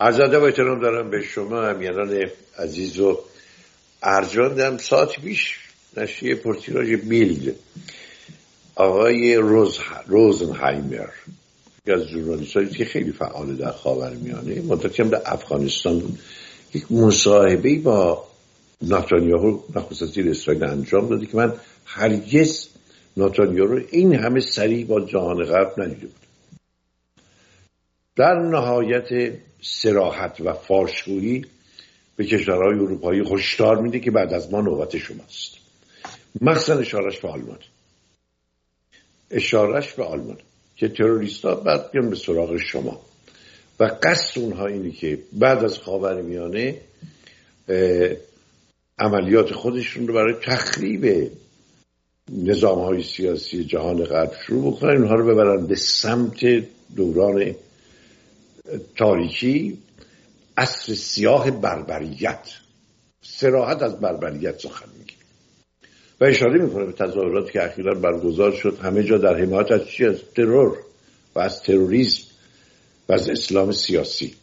ادب و احترام دارم به شما امیران عزیز و ارجاندم ساعت بیش نشریه پرتیراژ بیلد آقای روز روزنهایمر. از هایی که خیلی فعال در خاور میانه مدتی هم در افغانستان بود. یک مصاحبه با ناتانیاهو نخست وزیر اسرائیل انجام داده که من هرگز ناتانیاهو این همه سریع با جهان غرب ندیده بود در نهایت سراحت و فارشگویی به کشورهای اروپایی هشدار میده که بعد از ما نوبت شماست. مخصوصا اشارش به آلمان. اشارش به آلمان که تروریست ها بعد بیان به سراغ شما. و قصد اونها اینه که بعد از میانه عملیات خودشون رو برای تخریب نظام های سیاسی جهان غرب شروع بکنن. اونها رو ببرن به سمت دوران تاریکی اصر سیاه بربریت. سراحت از بربریت سخن میگه. و اشاره می‌کنه به تظاهراتی که اخیرا برگزار شد. همه جا در حمایت از چی؟ از ترور و از تروریسم و از اسلام سیاسی.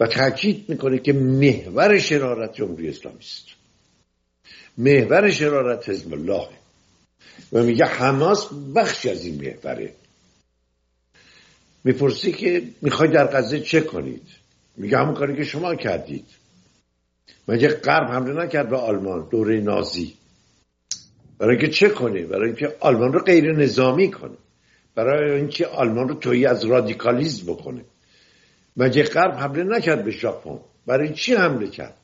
و تاکید می‌کنه که محور شرارت جمهوری اسلامی است. محور شرارت حزب الله. و میگه حماس بخشی از این محوره. می‌پرسی که می‌خوای در غزه چه کنید؟ میگه همون کاری که شما کردید. مگه غرب حمله نکرد به آلمان دوره نازی. برای اینکه چه کنه؟ برای اینکه آلمان رو غیر نظامی کنه. برای اینکه آلمان رو تویی از رادیکالیزم بکنه. مگه غرب حمله نکرد به ژاپن. برای چی حمله کرد؟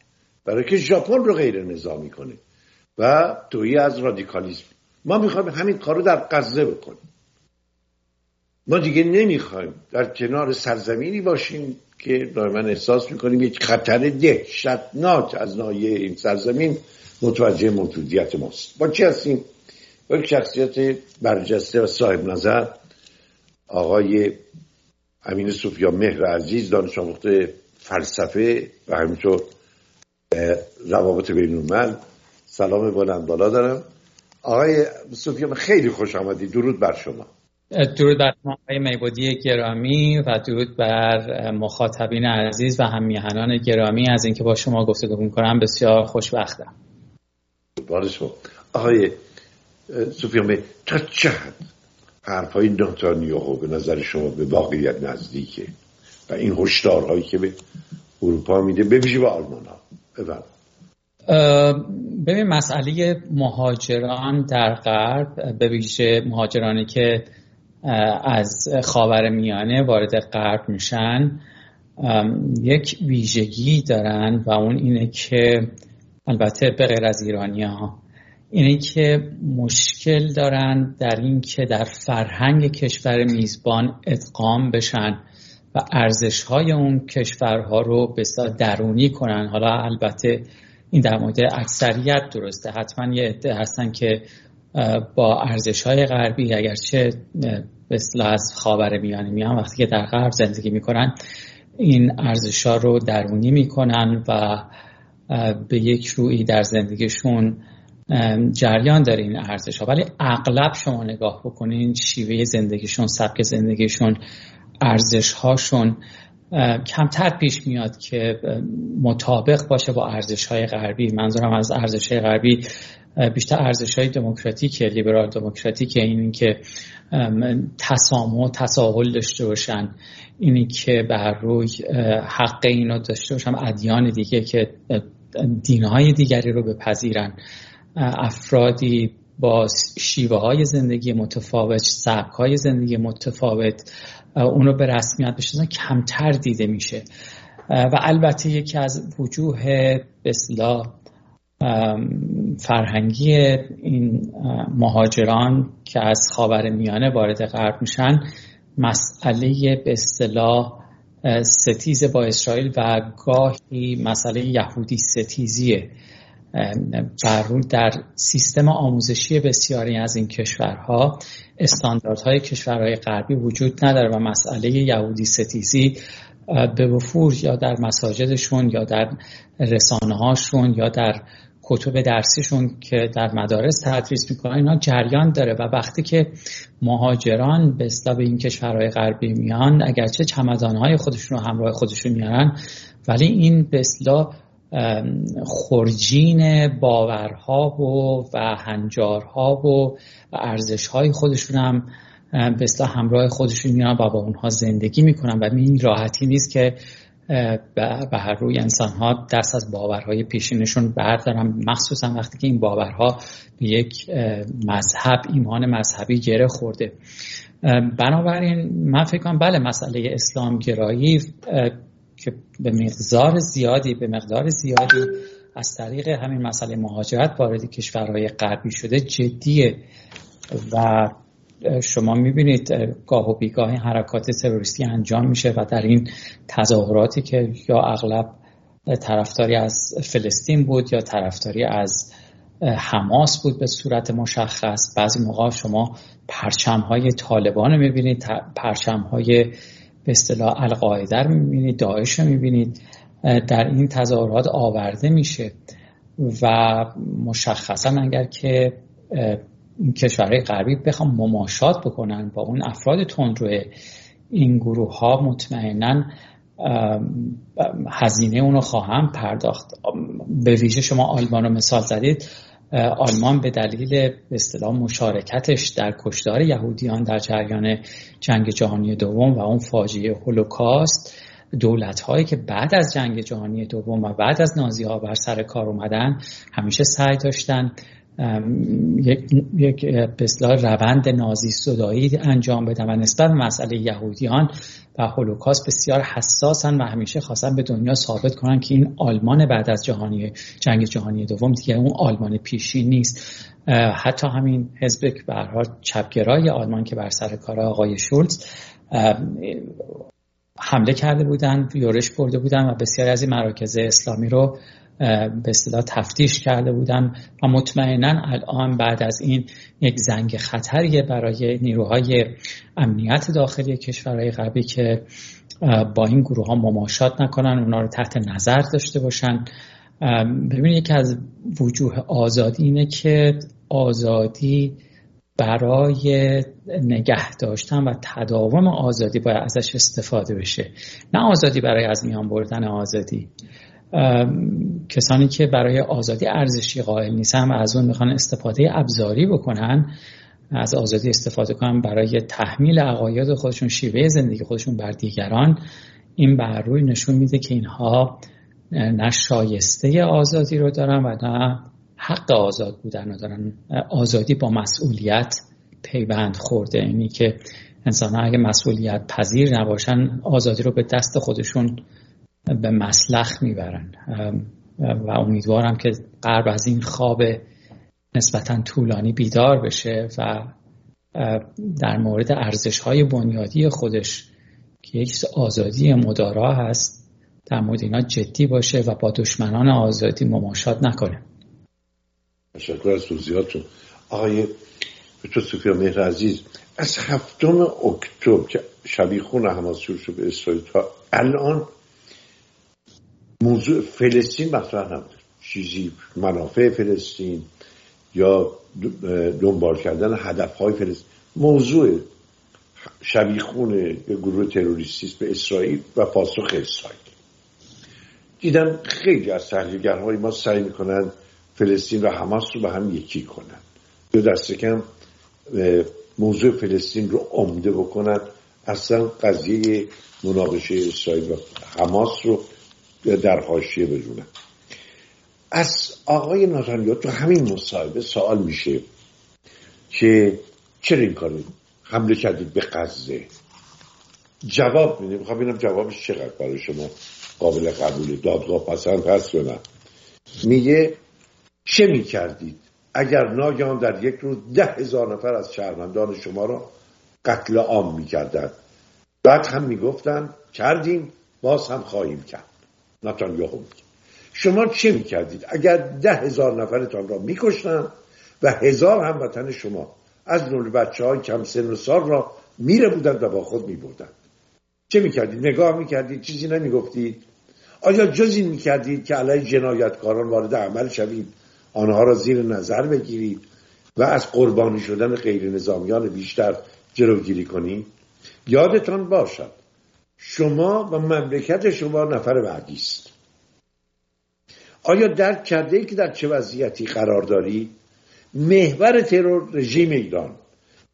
برای که ژاپن رو غیر نظامی کنه و تویی از رادیکالیزم ما می‌خوایم همین کار رو در غزه بکنیم. ما دیگه نمی‌خوایم. در کنار سرزمینی باشیم که دائما احساس می‌کنیم یک خطر دهشتناک از نایه این سرزمین متوجه موجودیت ماست. با چی هستیم؟ با یک شخصیت برجسته و صاحب نظر آقای امین صوفیا مهر عزیز دانش آموخته فلسفه و همینطور روابط بین سلام بلند بالا دارم. آقای صوفیا خیلی خوش آمدی. درود بر شما. درود بر آقای میبودی گرامی و درود بر مخاطبین عزیز و همیهنان گرامی. از اینکه با شما گفتگو می‌کنم بسیار خوشبختم. بارش آقای سوفیان تا چه حد حرفهای ناتانیاهو به نظر شما به واقعیت نزدیکه؟ و این هشدارهایی که به اروپا میده ببیشه به آلمان ها ببین مسئله مهاجران در غرب به ویژه مهاجرانی که از خاور میانه وارد غرب میشن. یک ویژگی دارن و اون اینه که البته به غیر از ایرانی ها اینه که مشکل دارن در این که در فرهنگ کشور میزبان ادغام بشن و ارزش های اون کشورها رو به درونی کنن. حالا البته این در مورد اکثریت درسته. حتما یه عده هستن که با ارزش های غربی اگرچه اصطلاح از خاور میانه میان وقتی که در غرب زندگی می‌کنن این ارزش ها رو درونی می‌کنن و به یک روی در زندگیشون جریان داره این ارزش ها ولی اغلب شما نگاه بکنین شیوه زندگیشون سبک زندگیشون ارزش هاشون کمتر پیش میاد که مطابق باشه با ارزش های غربی. منظورم از ارزش های غربی بیشتر ارزش های دموکراتیک لیبرال دموکراتیک این که تسامح تساهل داشته باشن. اینی که بر روی حق اینو داشته باشن. ادیان دیگه که دینهای دیگری رو بپذیرن. افرادی با شیوه های زندگی متفاوت سبک های زندگی متفاوت اونو به رسمیت بشناسن کمتر دیده میشه. و البته یکی از وجوه به فرهنگی این مهاجران که از خاور میانه وارد غرب میشن مسئله به اصطلاح ستیز با اسرائیل و گاهی مسئله یهودی ستیزیه. بر در سیستم آموزشی بسیاری از این کشورها استانداردهای کشورهای غربی وجود نداره و مسئله یهودی ستیزی به وفور یا در مساجدشون یا در رسانه هاشون یا در کتب درسیشون که در مدارس تدریس می‌کنن اینا جریان داره و وقتی که مهاجران به اصطلاح این کشورهای غربی میان اگرچه چمدانهای خودشون رو همراه خودشون میارن ولی این به اصطلاح خورجین باورها و و هنجارها و ارزشهای خودشون هم به همراه خودشون میان و با اونها زندگی می‌کنن و این راحتی نیست که به هر روی انسان ها دست از باورهای پیشینشون بردارن. مخصوصا وقتی که این باورها به یک مذهب ایمان مذهبی گره خورده. بنابراین من فکر کنم بله مسئله اسلام گرایی که به مقدار زیادی به مقدار زیادی از طریق همین مسئله مهاجرت وارد کشورهای غربی شده جدیه. و شما می‌بینید گاه و بیگاه حرکات تروریستی انجام میشه و در این تظاهراتی که یا اغلب طرفداری از فلسطین بود یا طرفداری از حماس بود به صورت مشخص. بعضی موقع شما پرچم های طالبان می‌بینید پرچم های به اصطلاح القاعده رو می‌بینید داعش رو می‌بینید در این تظاهرات آورده میشه و مشخصا اگر که این کشورهای غربی بخوام مماشات بکنن با اون افراد تندرو این گروه ها مطمئنا هزینه اونو خواهم پرداخت. به ویژه شما آلمان رو مثال زدید. آلمان به دلیل اصطلاح مشارکتش در کشتار یهودیان در جریان جنگ جهانی دوم و اون فاجعه هولوکاست دولت هایی که بعد از جنگ جهانی دوم و بعد از نازی ها بر سر کار اومدن همیشه سعی داشتن یک, یک روند نازی صدایی انجام بدن و نسبت مسئله یهودیان و هولوکاست بسیار حساسن و همیشه خواستن به دنیا ثابت کنن که این آلمان بعد از جهانی جنگ جهانی دوم دیگه اون آلمان پیشی نیست. حتی همین حزب به چپگرای آلمان که بر سر کار آقای شولز حمله کرده بودن یورش برده بودن و بسیاری از این مراکز اسلامی رو به اصطلاح تفتیش کرده بودن و مطمئنا الان بعد از این یک زنگ خطریه برای نیروهای امنیت داخلی کشورهای غربی که با این گروه ها مماشات نکنن اونا رو تحت نظر داشته باشن. ببینید یکی از وجوه آزادی اینه که آزادی برای نگه داشتن و تداوم آزادی باید ازش استفاده بشه. نه آزادی برای از میان بردن آزادی. کسانی که برای آزادی ارزشی قائل نیستن و از اون می‌خوان استفاده ابزاری بکنن از آزادی استفاده کنن برای تحمیل عقاید خودشون شیوه زندگی خودشون بر دیگران این بر روی نشون میده که اینها نه شایسته آزادی رو دارن و نه حق آزاد بودن رو دارن آزادی با مسئولیت پیوند خورده. اینی که انسان ها اگه مسئولیت پذیر نباشن آزادی رو به دست خودشون به مسلخ می‌برن. و امیدوارم که غرب از این خواب نسبتا طولانی بیدار بشه و در مورد ارزش های بنیادی خودش که یک آزادی مدارا هست در مورد اینا جدی باشه و با دشمنان آزادی مماشات نکنه. تشکر از توضیحاتتون. آقای دکتر سوفیا مهر عزیز از هفتم اکتبر که شبیخون حماس شروع شد به اسرائیل تا الان موضوع فلسطین مطرح نبود. چیزی منافع فلسطین یا دنبال کردن هدف های فلسطین. موضوع شبیخون گروه تروریستی به اسرائیل و پاسخ اسرائیل. دیدم خیلی از تحلیلگرهای ما سعی می‌کنن فلسطین و حماس رو به هم یکی کنن. یا دست کم موضوع فلسطین رو عمده بکنن. اصلا قضیه مناقشه اسرائیل و حماس رو در حاشیه بدونم از آقای ناتانیاهو تو همین مصاحبه سوال میشه که چرا این کار حمله کردید به غزه؟ جواب میده. می‌خوام ببینم جوابش چقدر برای شما قابل قبوله. دادگاه پسند هست یا نه؟ میگه چه می‌کردید؟ اگر ناگهان در یک روز ده هزار نفر از شهروندان شما را قتل عام می‌کردند. بعد هم می‌گفتن کردیم باز هم خواهیم کرد. نتانیاهو میگه شما چه می‌کردید؟ اگر ده هزار نفرتان را میکشتن و هزار هموطن شما از نول بچه های کم سن و سال را میره بودند و با خود میبردند. چه می‌کردید؟ نگاه می‌کردید؟ چیزی نمی‌گفتید؟ آیا جز این می‌کردید که علیه جنایتکاران وارد عمل شوید؟ آنها را زیر نظر بگیرید و از قربانی شدن غیر نظامیان بیشتر جلوگیری کنید؟ یادتان باشد شما و مملکت شما نفر بعدی است. آیا درک کرده ای که در چه وضعیتی قرار داری؟ محور ترور رژیم ایران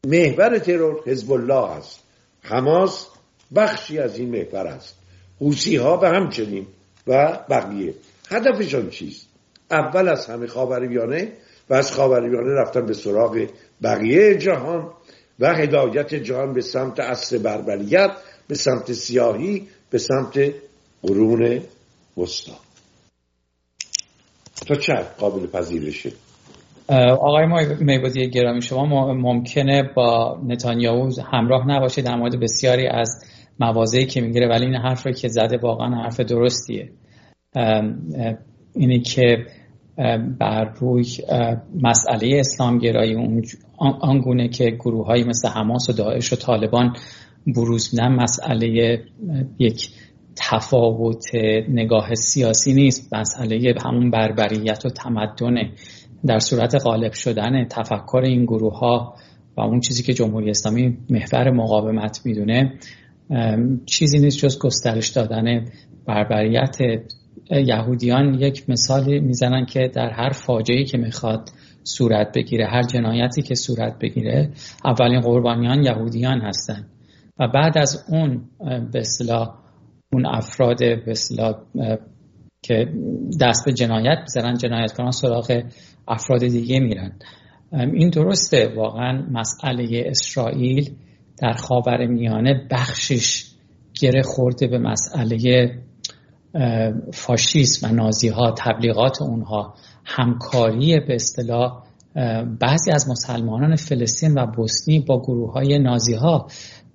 محور ترور حزب الله است. حماس بخشی از این محور است. حوسی ها به همچنین و بقیه. هدفشان چیست؟ اول از همه خاورمیانه و از خاورمیانه رفتن به سراغ بقیه جهان و هدایت جهان به سمت اصل بربریت به سمت سیاهی به سمت قرون وسطا. تا چه قابل پذیرشه آقای میبودی گرامی شما ممکنه با نتانیاهو همراه نباشه در مورد بسیاری از موازهی که می‌گیره ولی این حرف رو که زده واقعا حرف درستیه. اینه که بر روی مسئله اسلامگرایی آنگونه که گروه های مثل حماس و داعش و طالبان بروز میدن مسئله یک تفاوت نگاه سیاسی نیست مسئله همون بربریت و تمدن در صورت غالب شدن تفکر این گروه ها و اون چیزی که جمهوری اسلامی محور مقاومت می‌دونه چیزی نیست جز گسترش دادن بربریت یهودیان یک مثالی می‌زنن که در هر فاجعه که می‌خواد صورت بگیره هر جنایتی که صورت بگیره اولین قربانیان یهودیان هستند و بعد از اون به اصطلاح اون افراد به اصطلاح که دست به جنایت بزنن جنایتکاران سراغ افراد دیگه میرن. این درسته واقعا مسئله اسرائیل در خاور میانه بخشش گره خورده به مسئله فاشیسم و نازی ها تبلیغات اونها. همکاری به اصطلاح بعضی از مسلمانان فلسطین و بوسنی با گروه های نازی ها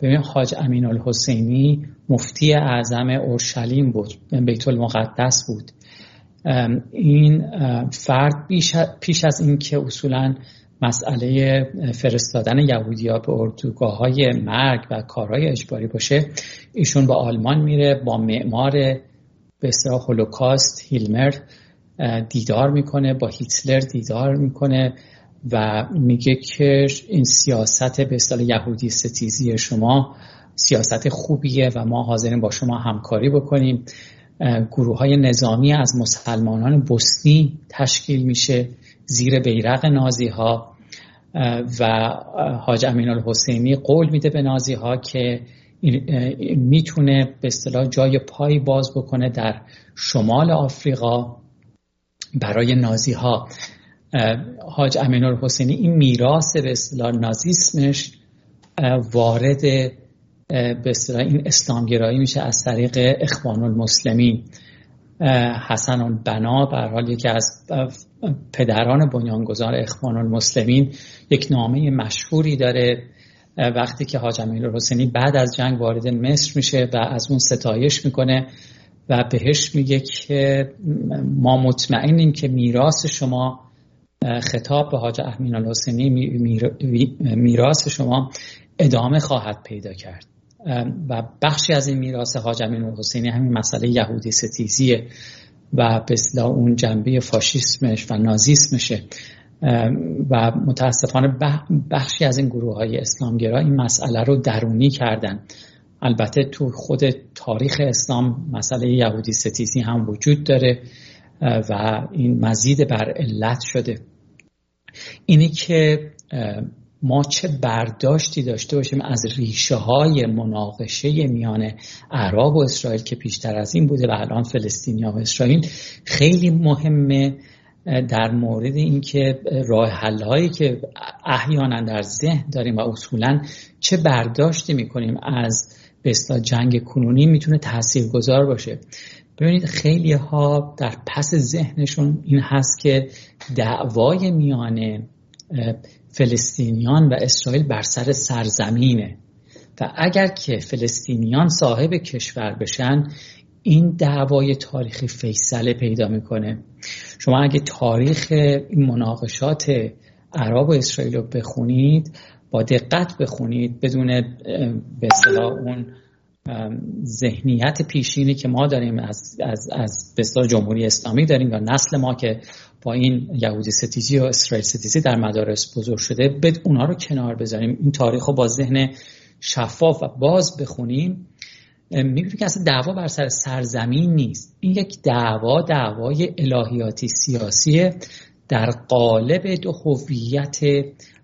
ببین حاج امین الحسینی مفتی اعظم اورشلیم بود بیت المقدس بود. این فرد پیش از اینکه اصولا مسئله فرستادن یهودیا به اردوگاه های مرگ و کارهای اجباری باشه ایشون با آلمان میره با معمار به اصطلاح هولوکاست هیلمر دیدار می‌کنه با هیتلر دیدار می‌کنه. و میگه که این سیاست به اصطلاح یهودی ستیزی شما سیاست خوبیه و ما حاضرین با شما همکاری بکنیم. گروه های نظامی از مسلمانان بوسنی تشکیل میشه زیر بیرق نازی ها و حاج امین الحسینی قول میده به نازی ها که می‌تونه به اصطلاح جای پای باز بکنه در شمال آفریقا برای نازی ها حاج امین الحسینی این میراث به اصطلاح نازیسمش وارد به اصطلاح این اسلامگرایی میشه از طریق اخوان المسلمین. حسن البنا بر حال یکی از پدران بنیانگذار اخوان المسلمین یک نامه مشهوری داره. وقتی که حاج امین الحسینی بعد از جنگ وارد مصر میشه و از اون ستایش می‌کنه و بهش میگه که ما مطمئنیم که میراث شما خطاب به حاج امین الحسینی میراث شما ادامه خواهد پیدا کرد. و بخشی از این میراث حاج امین الحسینی همین مسئله یهودی ستیزیه و به اون جنبه فاشیسمش و نازیسمشه. و متاسفانه بخشی از این گروه های اسلامگرا این مسئله رو درونی کردن. البته تو خود تاریخ اسلام مسئله یهودی ستیزی هم وجود داره و این مزید بر علت شده. اینی که ما چه برداشتی داشته باشیم از ریشه های مناقشه میان عرب و اسرائیل که پیشتر از این بوده و الان فلسطینیا و اسرائیل. خیلی مهمه در مورد اینکه راه حل هایی که احیانا در ذهن داریم و اصولا چه برداشتی می‌کنیم از بستا جنگ کنونی می‌تونه تاثیرگذار باشه. ببینید خیلی ها در پس ذهنشون این هست که دعوای میان فلسطینیان و اسرائیل بر سر سرزمینه. و اگر که فلسطینیان صاحب کشور بشن این دعوای تاریخی فیصله پیدا می‌کنه. شما اگه تاریخ این مناقشات عرب و اسرائیل رو بخونید با دقت بخونید بدون به اصطلاح اون ذهنیت پیشینی که ما داریم از از از بسیار جمهوری اسلامی داریم و نسل ما که با این یهودی ستیزی و اسرائیل ستیزی در مدارس بزرگ شده بد اونا رو کنار بذاریم. این تاریخ رو با ذهن شفاف و باز بخونیم. می‌بینیم که اصلا دعوا بر سر سرزمین نیست. این یک دعوا دعوای الهیاتی سیاسیه در قالب دو هویت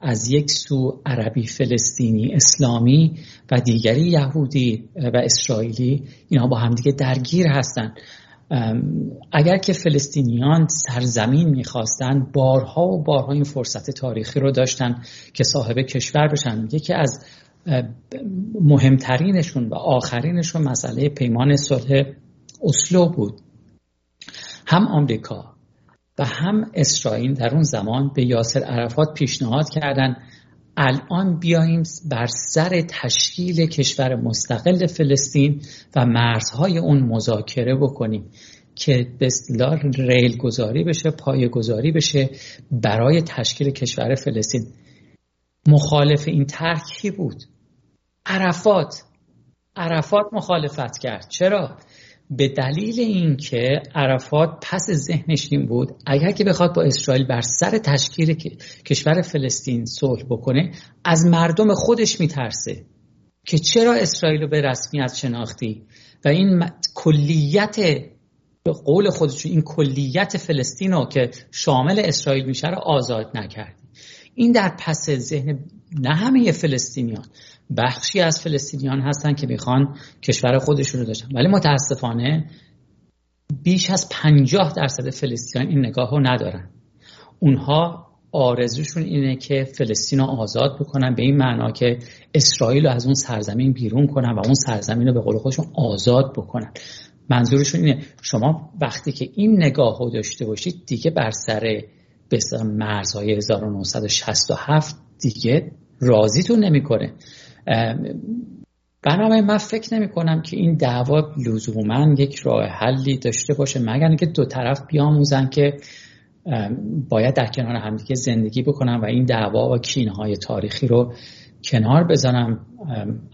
از یک سو عربی فلسطینی اسلامی و دیگری یهودی و اسرائیلی اینها با همدیگه درگیر هستند اگر که فلسطینیان سرزمین می‌خواستن بارها و بارها این فرصت تاریخی رو داشتن که صاحب کشور بشن. یکی از مهمترینشون و آخرینشون مسئله پیمان صلح اسلو بود. هم آمریکا و هم اسرائیل در اون زمان به یاسر عرفات پیشنهاد کردند الان بیاییم بر سر تشکیل کشور مستقل فلسطین و مرزهای اون مذاکره بکنیم که به ریل گذاری بشه پای گذاری بشه برای تشکیل کشور فلسطین. مخالف این ترکی بود؟ عرفات. عرفات مخالفت کرد. چرا؟ به دلیل اینکه عرفات پس ذهنش این بود اگر که بخواد با اسرائیل بر سر تشکیل کشور فلسطین صلح بکنه از مردم خودش میترسه که چرا اسرائیل رو به رسمیت شناختی؟ و این کلیت به قول خودشون این کلیت فلسطین رو که شامل اسرائیل میشه رو آزاد نکردی این در پس ذهن نه همه فلسطینیان بخشی از فلسطینیان هستن که می‌خوان کشور خودشون رو داشتن. ولی متاسفانه بیش از پنجاه درصد فلسطینیان این نگاه رو ندارن. اونها آرزوشون اینه که فلسطین رو آزاد بکنن به این معنا که اسرائیل رو از اون سرزمین بیرون کنن و اون سرزمین رو به قول خودشون آزاد بکنن. منظورشون اینه شما وقتی که این نگاه رو داشته باشید دیگه بر سر مرزهای 1967 دیگه راضیتون نمی‌کنه. بنابراین من فکر نمی کنم که این دعوا لزوما یک راه حلی داشته باشه مگر اینکه دو طرف بیاموزن که باید در کنار همدیگه زندگی بکنن و این دعوا و کینه های تاریخی رو کنار بزنم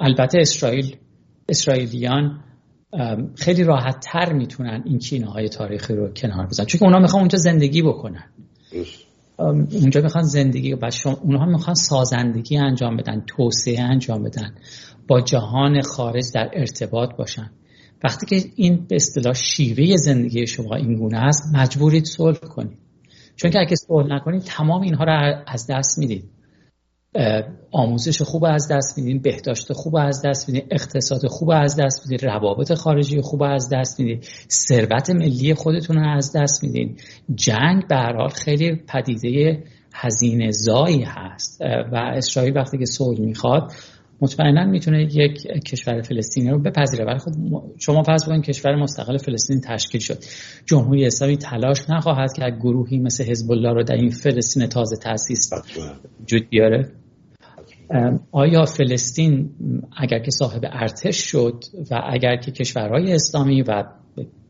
البته اسرائیل اسرائیلیان خیلی راحت تر می‌تونن این کینه های تاریخی رو کنار بزنن چون اونا می‌خوان اونجا زندگی بکنن. اونجا می‌خوان زندگی و شما اونها می‌خوان سازندگی انجام بدن توسعه انجام بدن با جهان خارج در ارتباط باشن. وقتی که این به اصطلاح شیوه زندگی شما این گونه است مجبورید صلح کنید. چون که اگه صلح نکنید تمام اینها رو از دست می‌دید. آموزش خوب از دست میدین بهداشت خوب از دست میدین اقتصاد خوب از دست میدین روابط خارجی خوب از دست میدین ثروت ملی خودتون رو از دست میدین. جنگ به حال خیلی پدیده هزینه زایی هست و اسرائیل وقتی که صلح می‌خواد مطمئنا می‌تونه یک کشور فلسطینی رو بپذیره. ولی خب شما فرض بکنید کشور مستقل فلسطین تشکیل شد. جمهوری اسلامی تلاش نخواهد که گروهی مثل حزب الله رو در این فلسطین تازه تاسیس وجود بیاره. آیا فلسطین اگر که صاحب ارتش شد و اگر که کشورهای اسلامی و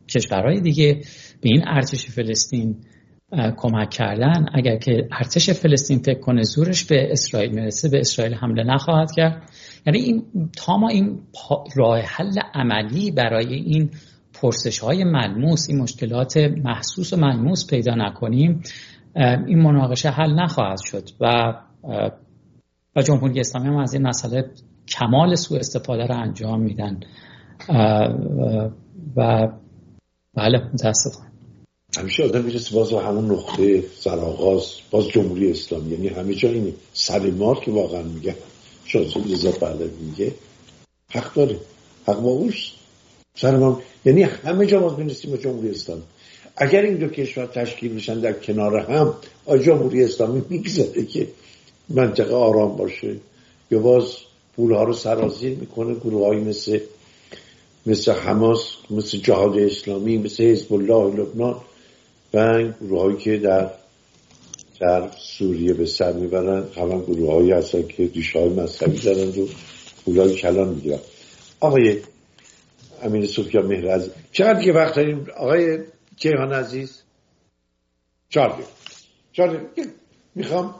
کشورهای دیگه به این ارتش فلسطین کمک کردن اگر که ارتش فلسطین فکر کنه زورش به اسرائیل می‌رسه به اسرائیل حمله نخواهد کرد. یعنی این تا ما این راه حل عملی برای این پرسش های ملموس این مشکلات محسوس و ملموس پیدا نکنیم این مناقشه حل نخواهد شد و و جمهوری اسلامی هم از این مسئله کمال سوء استفاده رو انجام میدن. و بله متاسفم همیشه آدم می‌رسه باز همون نقطه سرآغاز باز جمهوری اسلامی. یعنی همه جا این سلیمات که واقعا میگه شازو رضا پهلوی میگه. حق داره. حق با اوست. سلمان یعنی همه جا باز می‌رسیم به جمهوری اسلامی. اگر این دو کشور تشکیل میشن در کنار هم جمهوری اسلامی می‌گذاره که منطقه آرام باشه. یا باز پولها رو سرازیر می‌کنه گروه های مثل مثل حماس مثل جهاد اسلامی مثل حزب الله لبنان و گروه که در در سوریه به سر می‌برن. همه گروه هایی هستن که ریشه های مذهبی دارن و پولای کلان می‌گیرن. آقای امین صوفیا مهرزی چقدر دیگه وقت داریم؟ آقای کیهان عزیز؟ چهار چهار می‌خوام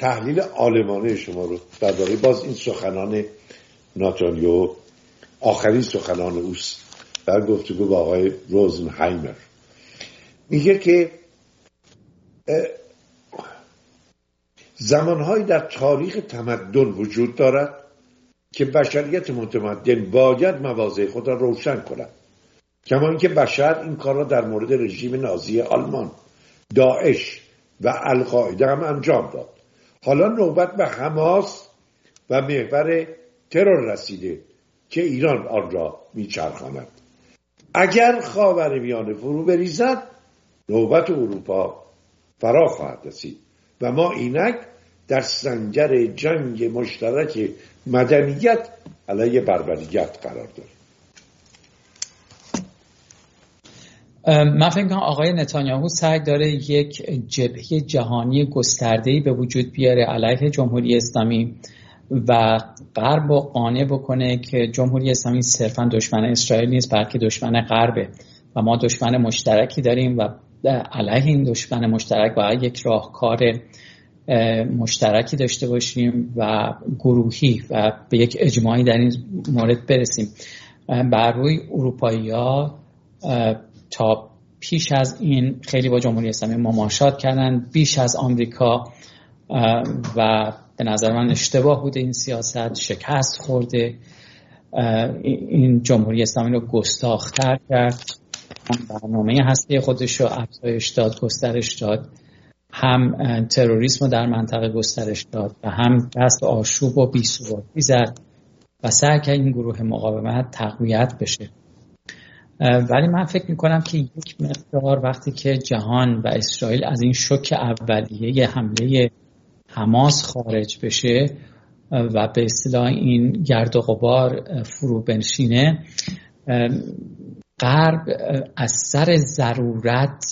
تحلیل آلمانه شما رو درباره باز این سخنان ناتالیو آخرین سخنان اوست در گفتگو با آقای روزنهایمر. میگه که زمانهایی در تاریخ تمدن وجود دارد که بشریت متمدن باید مواضع خود را روشن کند. کما اینکه بشر این کار را در مورد رژیم نازی آلمان داعش و القاعده هم انجام داد. حالا نوبت به حماس و محور ترور رسیده که ایران آن را میچرخاند. اگر خاور میانه فرو بریزد نوبت اروپا فرا خواهد رسید و ما اینک در سنجر جنگ مشترک مدنیت علیه بربریت قرار داریم. من فکر کنم آقای نتانیاهو سعی داره یک جبهه جهانی گسترده‌ای به وجود بیاره علیه جمهوری اسلامی و غرب رو قانع بکنه که جمهوری اسلامی صرفا دشمن اسرائیل نیست بلکه دشمن غربه و ما دشمن مشترکی داریم و علیه این دشمن مشترک باید یک راهکار مشترکی داشته باشیم و گروهی و به یک اجماعی در این مورد برسیم. بر روی اروپایی ها تا پیش از این خیلی با جمهوری اسلامی مماشات کردن بیش از آمریکا و به نظر من اشتباه بوده این سیاست شکست خورده این جمهوری اسلامی رو گستاختر کرد. برنامه هسته خودش رو افزایش داد گسترش داد. هم تروریسم رو در منطقه گسترش داد و هم دست آشوب و بیثباتی زد و سعی کرد این گروه مقاومت تقویت بشه. ولی من فکر می‌کنم که یک مقدار وقتی که جهان و اسرائیل از این شوک اولیه حمله حماس خارج بشه و به اصطلاح این گرد و غبار فرو بنشینه غرب از سر ضرورت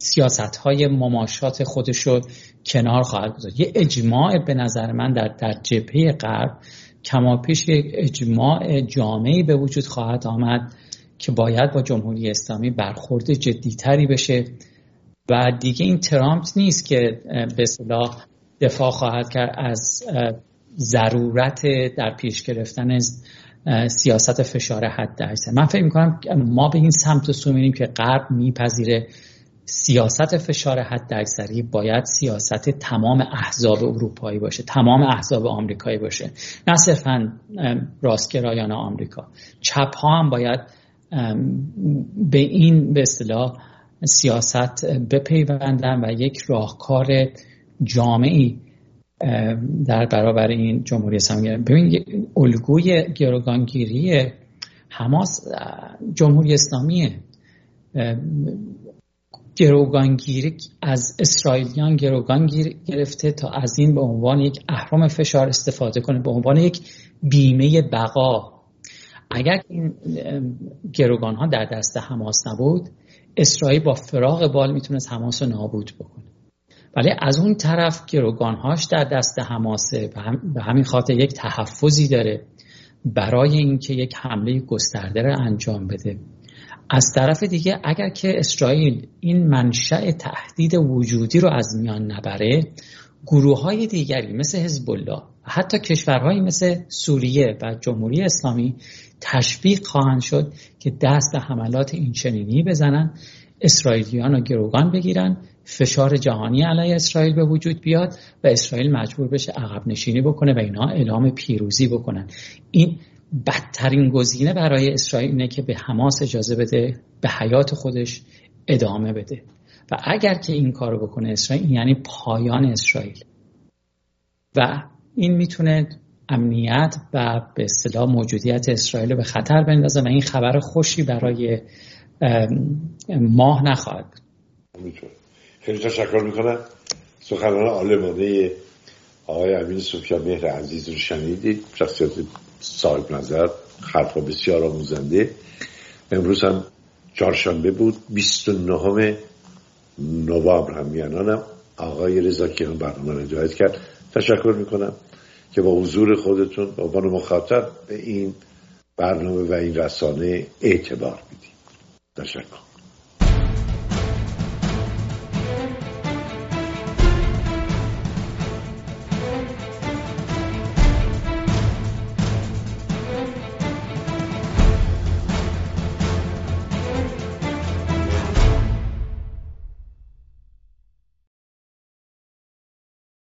سیاست های مماشات خودش رو کنار خواهد گذاشت. یه اجماع به نظر من در, در جبهه غرب کماپیش یک اجماع جامعی به وجود خواهد آمد که باید با جمهوری اسلامی برخورد جدیتری بشه و دیگه این ترامپ نیست که به صلاح دفاع خواهد کرد از ضرورت در پیش گرفتن سیاست فشار حد اکثر من فکر می‌کنم ما به این سمت سو میریم که غرب میپذیره. سیاست فشار حد اکثری باید سیاست تمام احزاب اروپایی باشه تمام احزاب آمریکایی باشه. نه صرفا راستگرایان آمریکا. چپ ها هم باید به این به اصطلاح سیاست بپیوندن و یک راهکار جامعی در برابر این جمهوری اسلامی. ببین الگوی گروگانگیری حماس جمهوری اسلامیه. گروگانگیری از اسرائیلیان گروگان گرفته تا از این به عنوان یک اهرام فشار استفاده کنه به عنوان یک بیمه بقا. اگر این گروگان ها در دست حماس نبود اسرائیل با فراغ بال می‌تونست حماس رو نابود بکنه. ولی از اون طرف گروگانهاش در دست حماسه به همین خاطر یک تحفظی داره برای اینکه یک حمله گسترده را انجام بده. از طرف دیگه اگر که اسرائیل این منشأ تهدید وجودی رو از میان نبره گروه های دیگری مثل حزب الله حتی کشورهایی مثل سوریه و جمهوری اسلامی تشویق خواهند شد که دست به حملات اینچنینی بزنن اسرائیلیان رو گروگان بگیرن فشار جهانی علیه اسرائیل به وجود بیاد و اسرائیل مجبور بشه عقب نشینی بکنه و اینا اعلام پیروزی بکنن. این بدترین گزینه برای اسرائیل اینه که به حماس اجازه بده به حیات خودش ادامه بده. و اگر که این کارو بکنه اسرائیل یعنی پایان اسرائیل. و این می‌تونه امنیت و به اصطلاح موجودیت اسرائیل به خطر بندازه و این خبر خوشی برای ماه نخواهد خیلی تشکر می‌کنم. سخنان آلمانه آقای امین سوفیا مهر عزیز رو شنیدید. شخصیت صاحب نظر حرفا بسیار آموزنده. امروز هم چهارشنبه بود 29 نوامبر هم میانانم. آقای رضا کیان برنامه هدایت کرد. تشکر می‌کنم که با حضور خودتون با عنوان مخاطب به این برنامه و این رسانه اعتبار می‌دید تشکر.